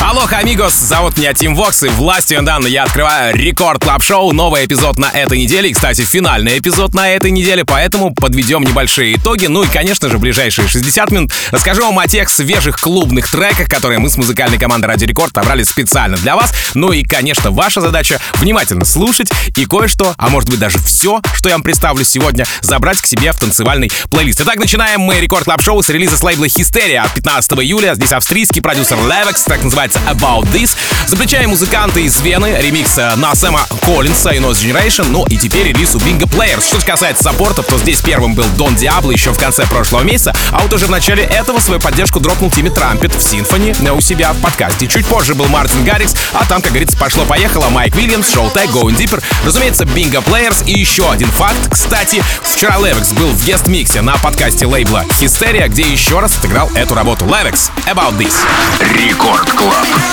Алло, amigos, зовут меня Тим Вокс, и властью данной я открываю Record Club Show, новый эпизод на этой неделе, и, кстати, финальный эпизод на этой неделе, поэтому подведем небольшие итоги, ну и, конечно же, ближайшие 60 минут. Расскажу вам о тех свежих клубных треках, которые мы с музыкальной командой Радио Рекорд набрали специально для вас, ну и, конечно, ваша задача внимательно слушать и кое-что, а может быть даже все, что я вам представлю сегодня, забрать к себе в танцевальный плейлист. Итак, начинаем мы Record Club Show с релиза с лейбла Hysteria от 15 июля, здесь австрийский продюсер Levex, трек называется About This. Заключаем музыканты из Вены, ремикс на Сэма Коллинса и Noise Generation, ну и теперь релиз у Bingo Players. Что касается саппортов, то здесь первым был Don Diablo еще в конце прошлого месяца, а вот уже в начале этого свою поддержку дропнул Timmy Trumpet в Sinphony у себя в подкасте. Чуть позже был Martin Garrix, а там, как говорится, пошло-поехало Mike Williams, Showtek, Going Deeper, разумеется, Bingo Players и еще один факт. Кстати, вчера Levex был в guest-миксе на подкасте лейбла Hysteria, где еще раз отыграл эту работу. Levex, About This. Рекорд Клаб. Thank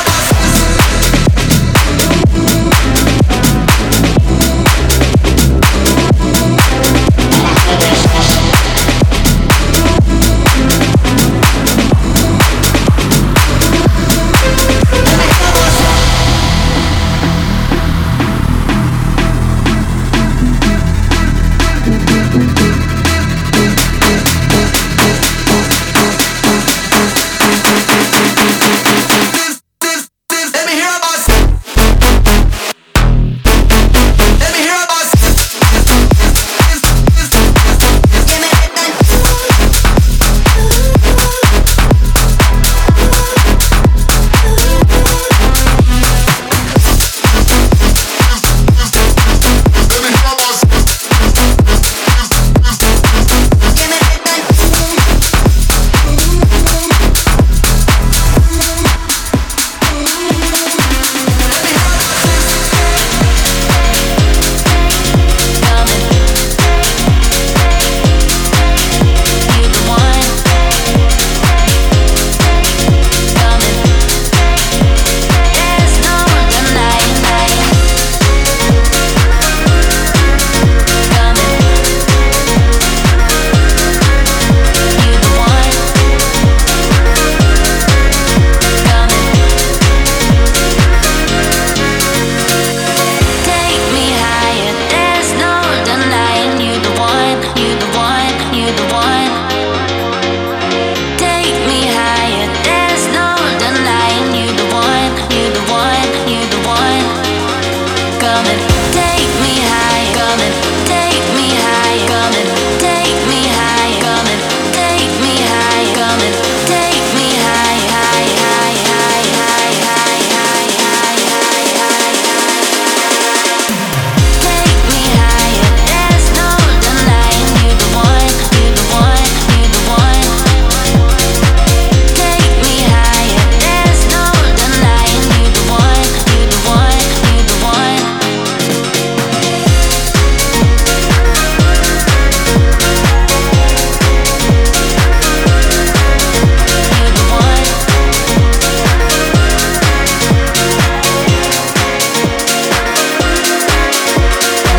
you.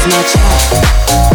my child.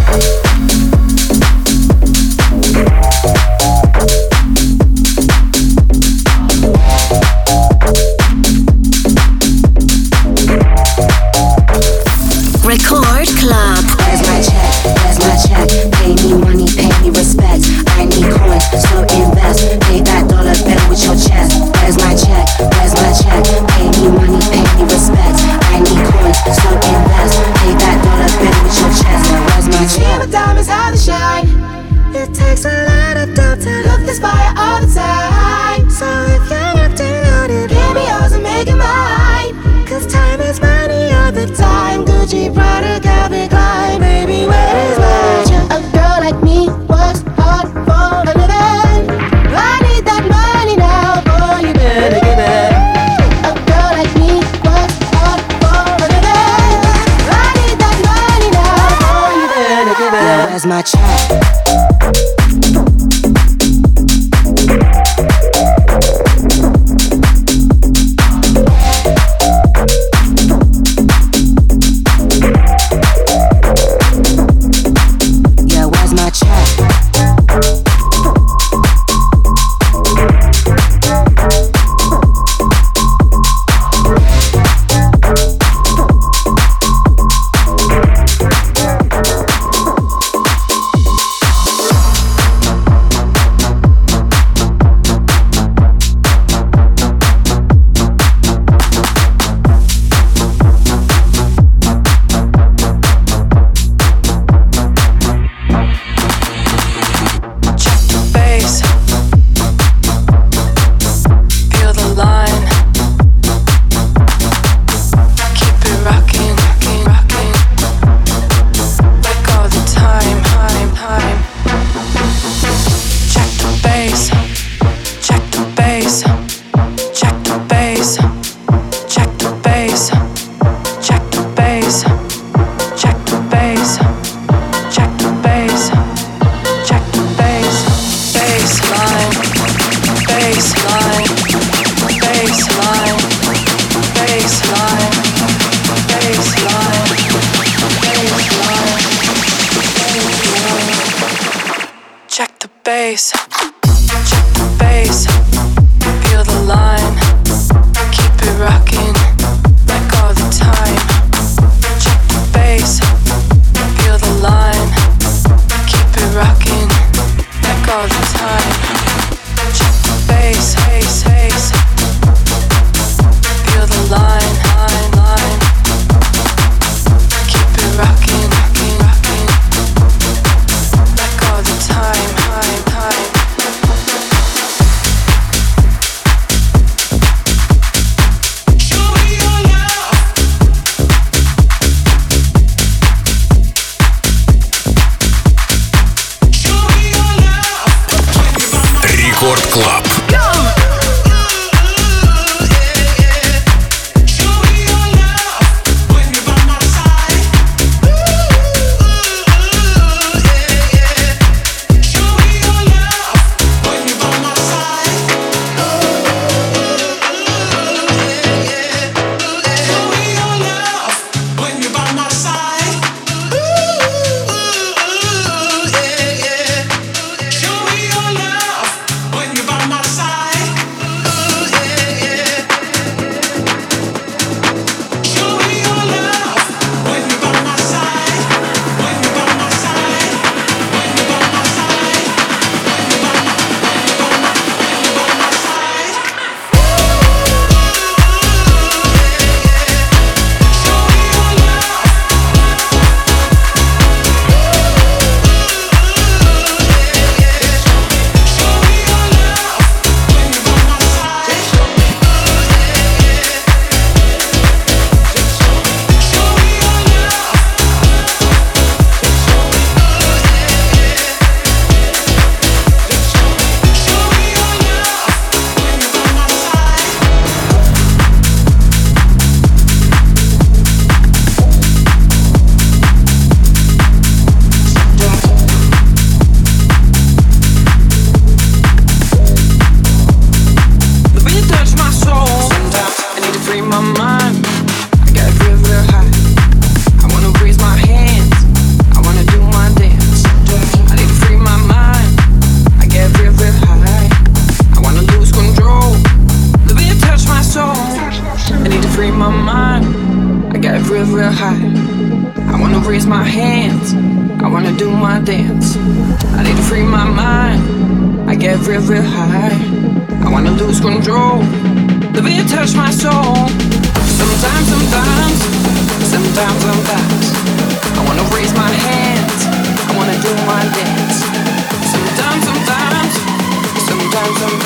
turns.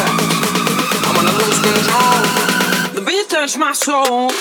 I'm gonna lose control. The beat touch my soul.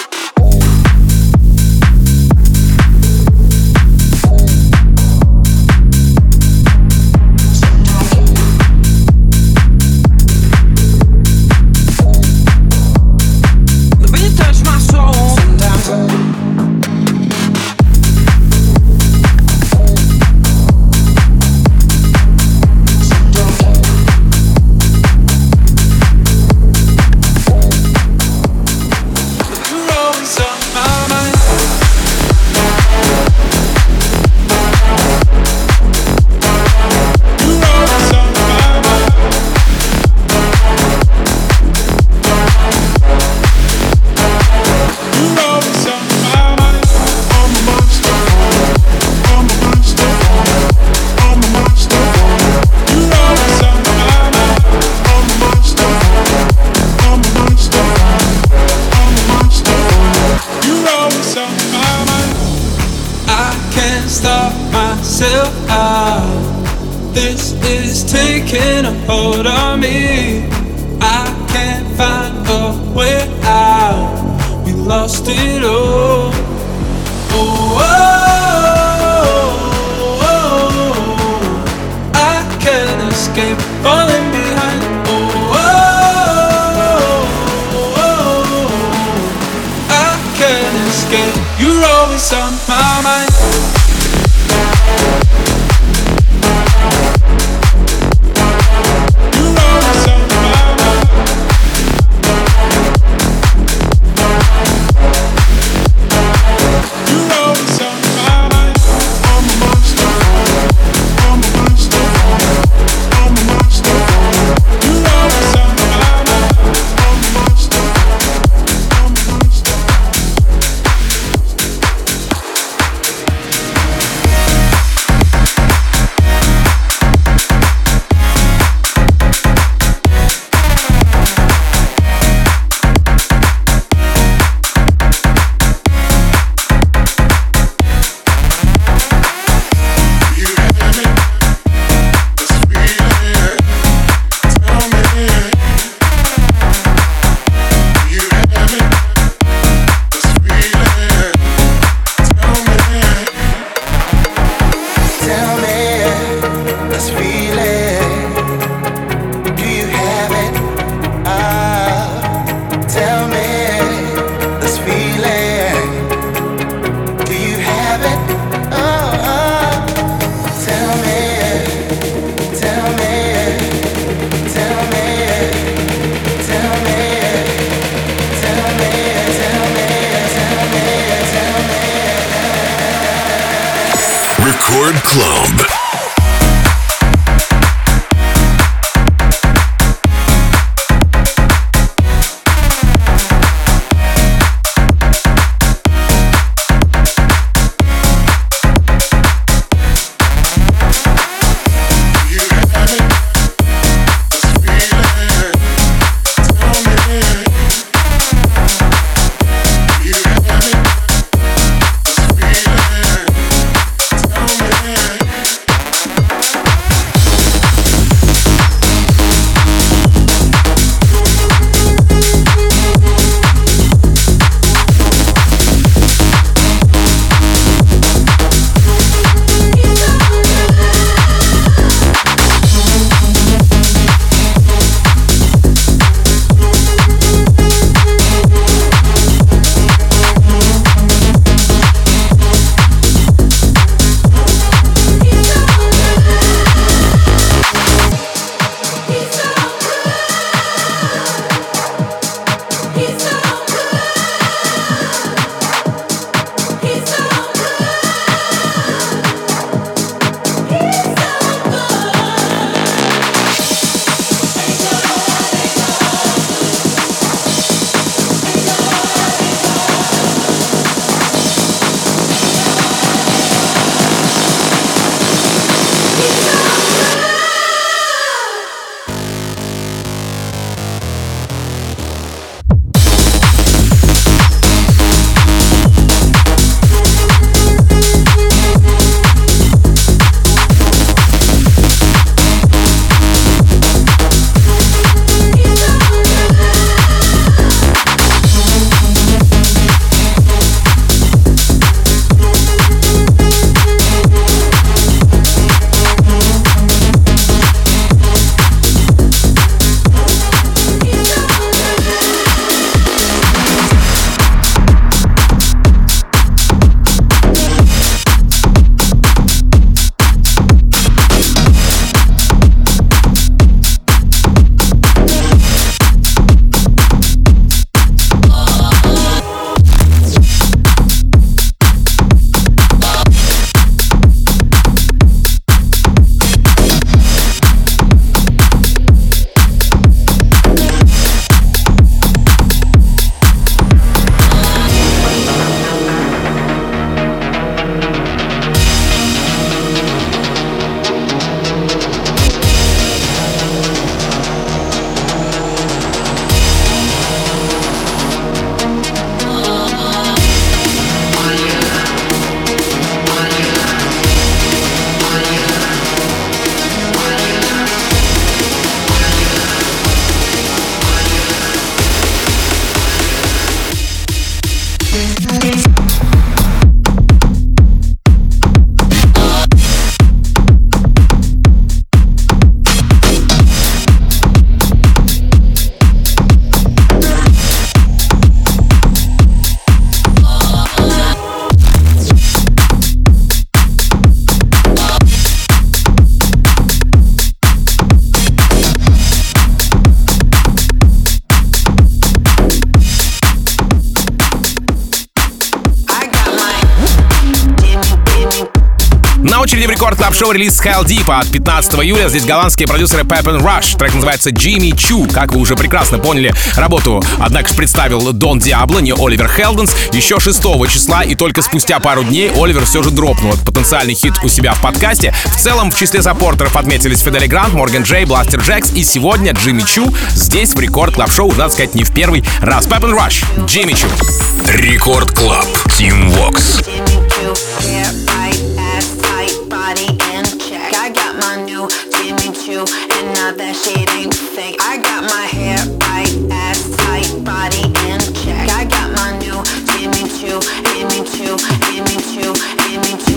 Шоу релиз Heldeep от 15 июля. Здесь голландские продюсеры Pep and Rash. Трек называется Jimmy Choo. Как вы уже прекрасно поняли, работу, однако же представил Don Diablo, не Oliver Heldens, еще 6 числа, и только спустя пару дней Оливер все же дропнул этот потенциальный хит у себя в подкасте. В целом, в числе саппортеров отметились Fedde Le Grand, Morgan J, Blasterjaxx, и сегодня Jimmy Choo здесь в Record Club Show, надо сказать, не в первый раз. Pep and Rash, Jimmy Choo. Record Club, Team Vox. that shit ain't fake. I got my hair right, ass tight, body in check. I got my new Jimmy Choo, Jimmy Choo, Jimmy Choo, Jimmy Choo,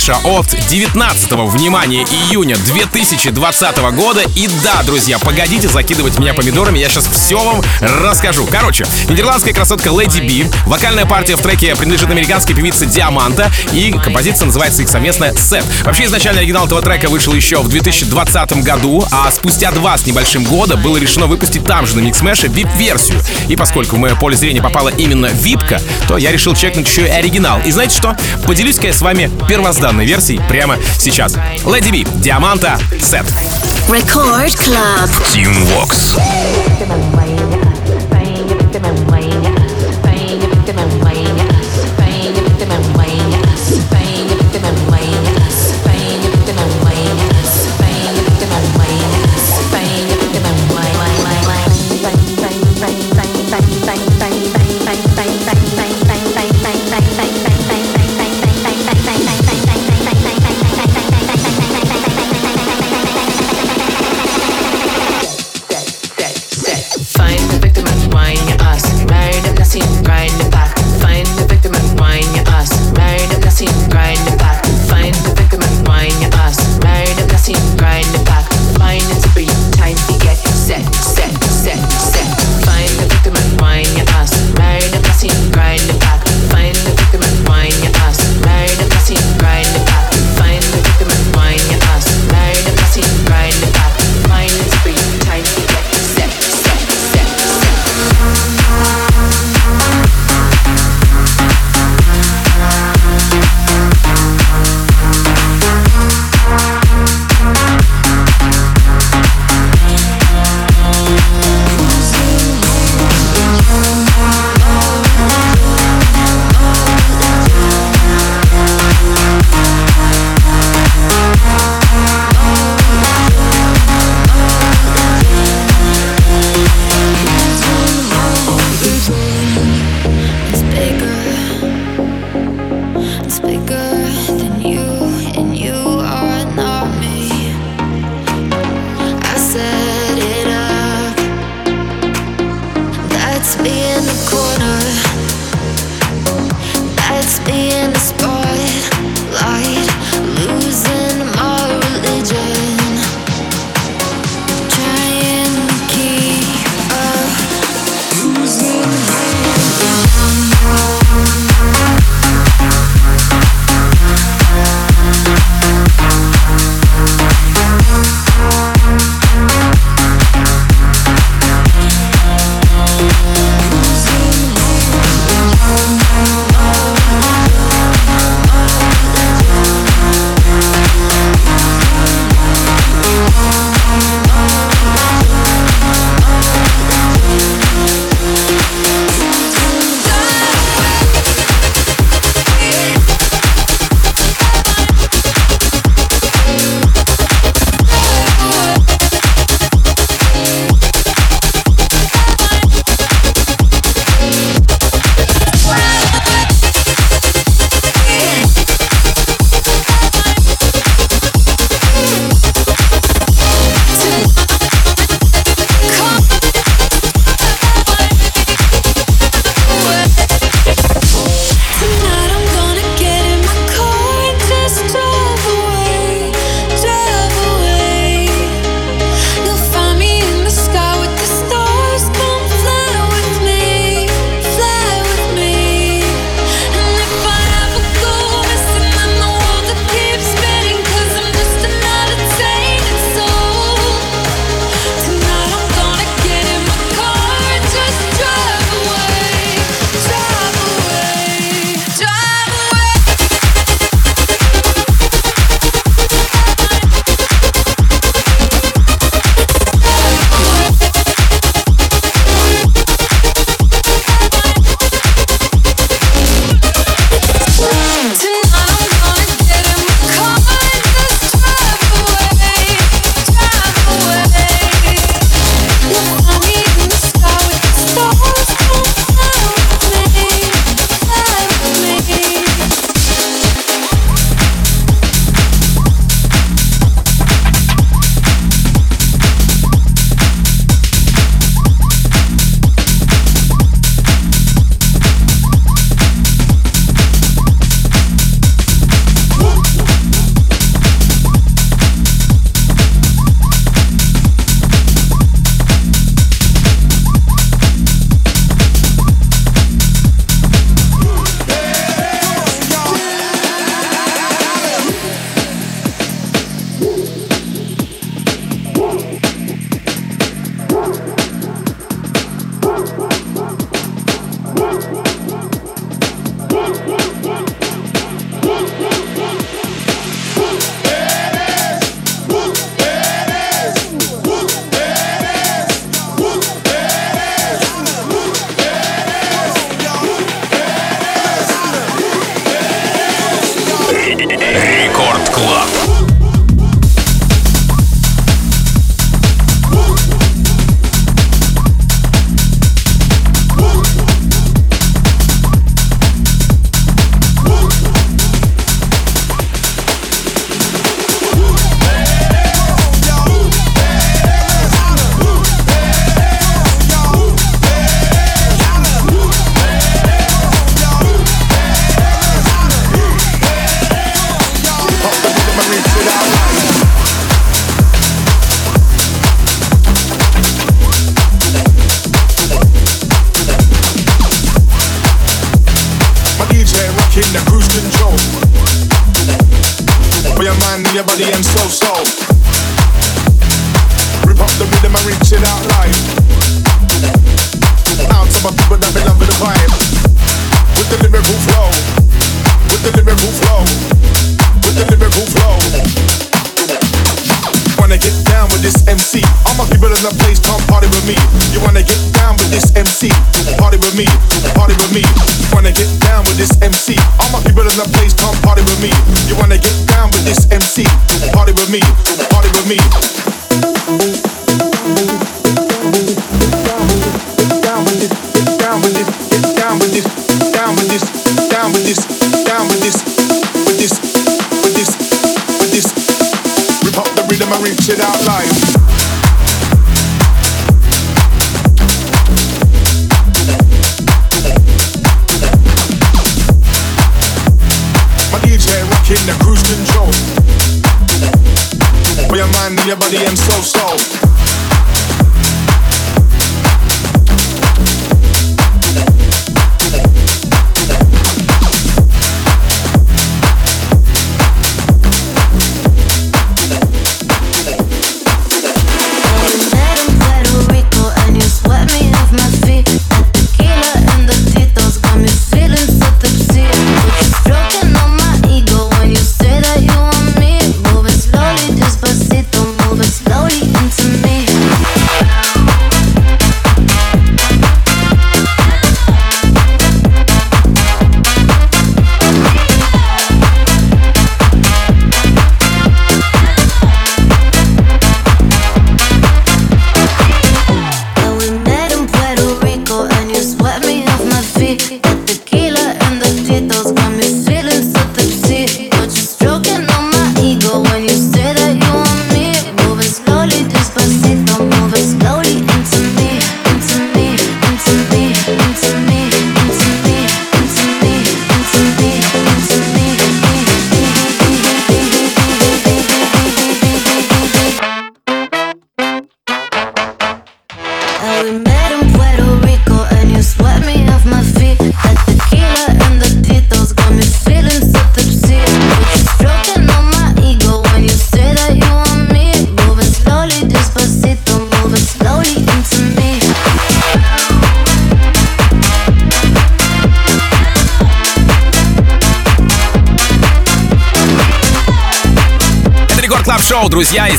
Smash от 19 внимания, июня 2020 года. И да, друзья, погодите закидывать меня помидорами, я сейчас все вам расскажу. Короче, нидерландская красотка Lady B, вокальная партия в треке принадлежит американской певице Диаманта, и композиция называется их совместная «Сет». Вообще, изначально оригинал этого трека вышел еще в 2020 году, а спустя два с небольшим года было решено выпустить там же на Smash VIP-версию. И поскольку в мое поле зрения попала именно випка, то я решил чекнуть еще и оригинал. И знаете что? Поделюсь-ка я с вами первозданной версией сейчас. Lady B, Диаманта, Сет. Record Club. Team Vox.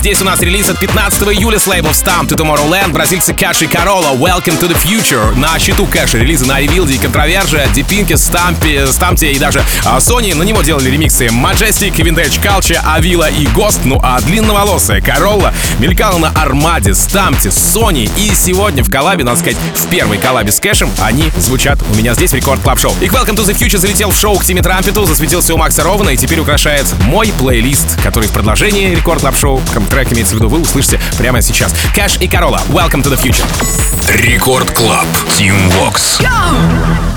Здесь у нас релиз от 15 июля с лейбл STMPD, Tomorrowland, бразильцы KVSH и Carola Welcome to the Future. На счету KVSH а релизы на Revealed е и Controversia, Дипинке, Стампе, STMPD е и даже а, Sony. На него делали ремиксы Majestic, Vintage Culture, Avila и Ghost. Ну а длинноволосая Carola мелькала на Armada е, STMPD е, Sony и сегодня в коллабе, надо сказать, в первой коллабе с KVSH ем они звучат у меня здесь в Record Club Show. Их Welcome to the Future залетел в шоу к Тиме Трампету, засветился у Макса Рована и теперь украшает мой плейлист, который в продолжении Record Club Show, трек имеется в виду, вы услышите прямо сейчас. KVSH и Carola, Welcome to the Future. Record Club, Tim Vox. Go!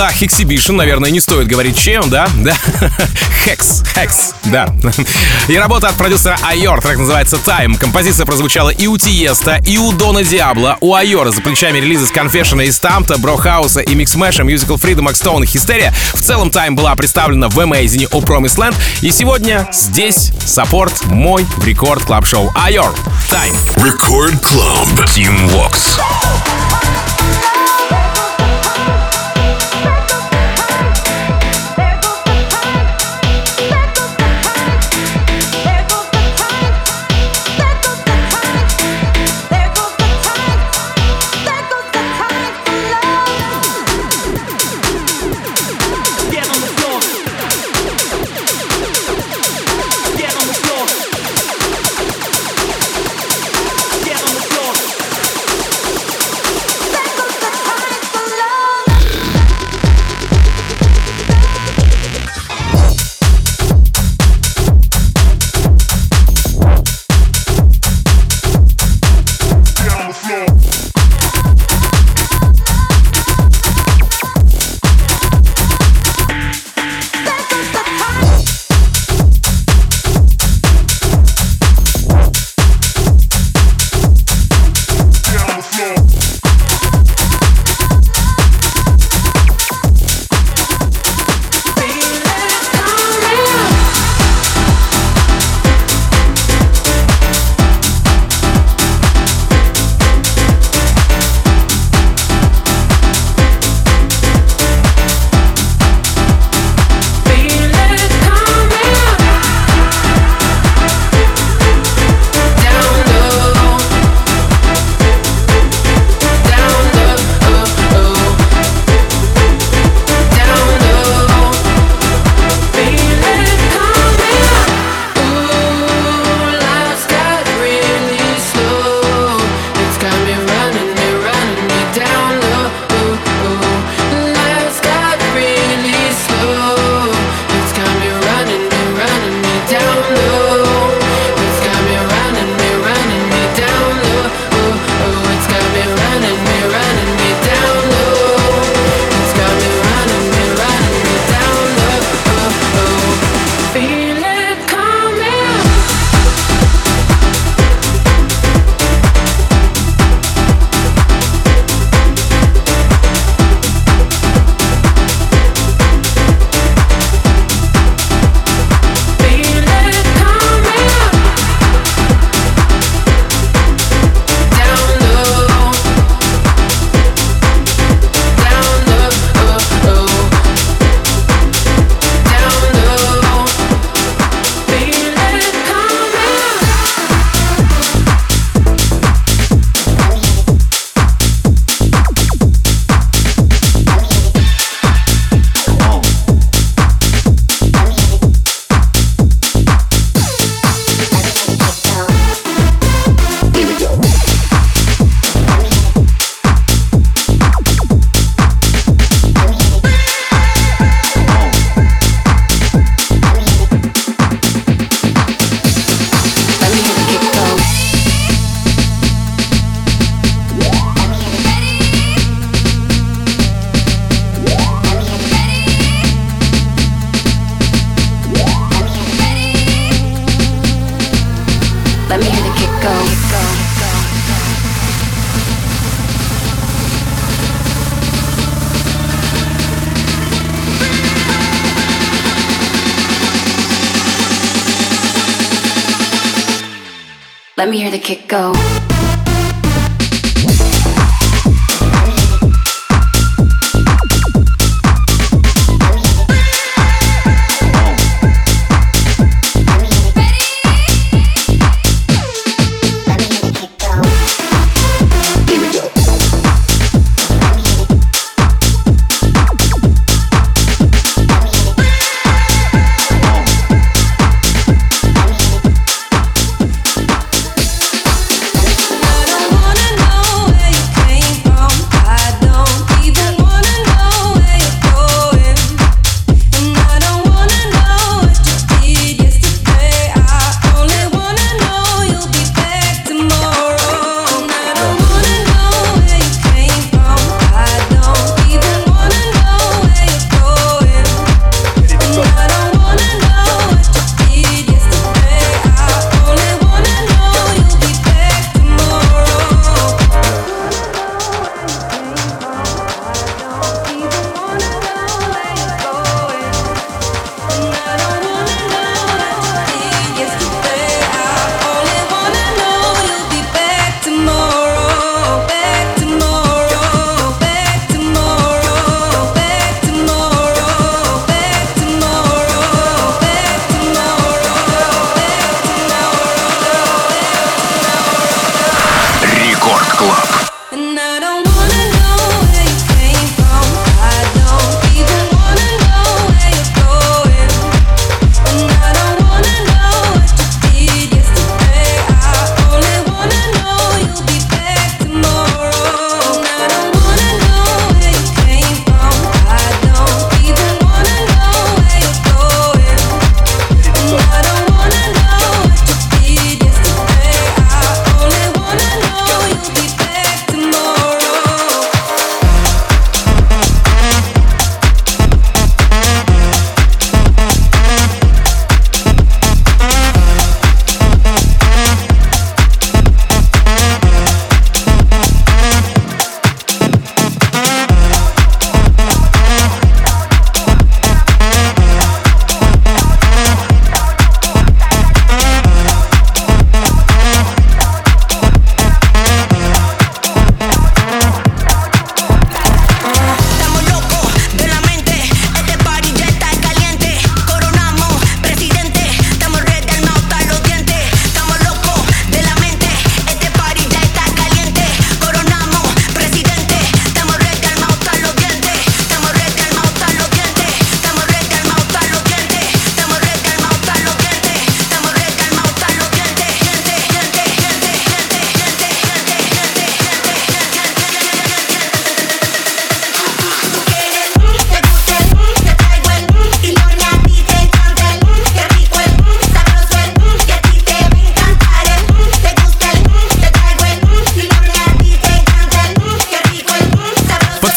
Лейбла Hexhibition, наверное, не стоит говорить чем, да? Да. Hex, Hex, да. И работа от продюсера Айор, трек называется Time. Композиция прозвучала и у Тиеста, и у Дона Диабло, у Айора за плечами релизы с Confession и Стампта, Брохауса и Миксмэша, Musical Freedom, Макстоун и Хистерия. В целом Time была представлена в Amazing у Promise Land. И сегодня здесь саппорт мой в рекорд клаб шоу Айор. Time. Record Club. Team Vox. Let me hear the kick go.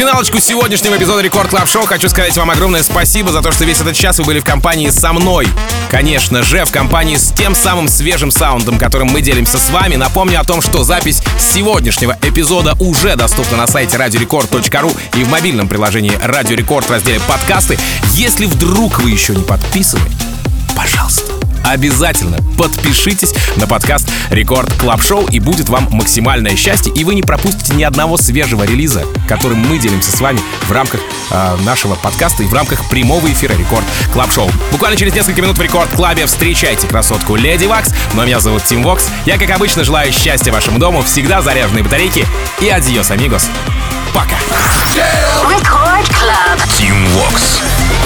Финалочку сегодняшнего эпизода Record Club Show хочу сказать вам огромное спасибо за то, что весь этот час вы были в компании со мной. Конечно же, в компании с тем самым свежим саундом, которым мы делимся с вами. Напомню о том, что запись сегодняшнего эпизода уже доступна на сайте radiorecord.ru и в мобильном приложении Радио Рекорд в разделе подкасты. Если вдруг вы еще не подписаны, пожалуйста, обязательно подпишитесь на подкаст Record Club Show и будет вам максимальное счастье, и вы не пропустите ни одного свежего релиза, которым мы делимся с вами в рамках э, нашего подкаста и в рамках прямого эфира Record Club Show. Буквально через несколько минут в Record Club е встречайте красотку Леди Вакс, но меня зовут Тим Вокс. Я, как обычно, желаю счастья вашему дому, всегда заряженные батарейки и adiós, amigos. Пока! Record Club. Tim Vox.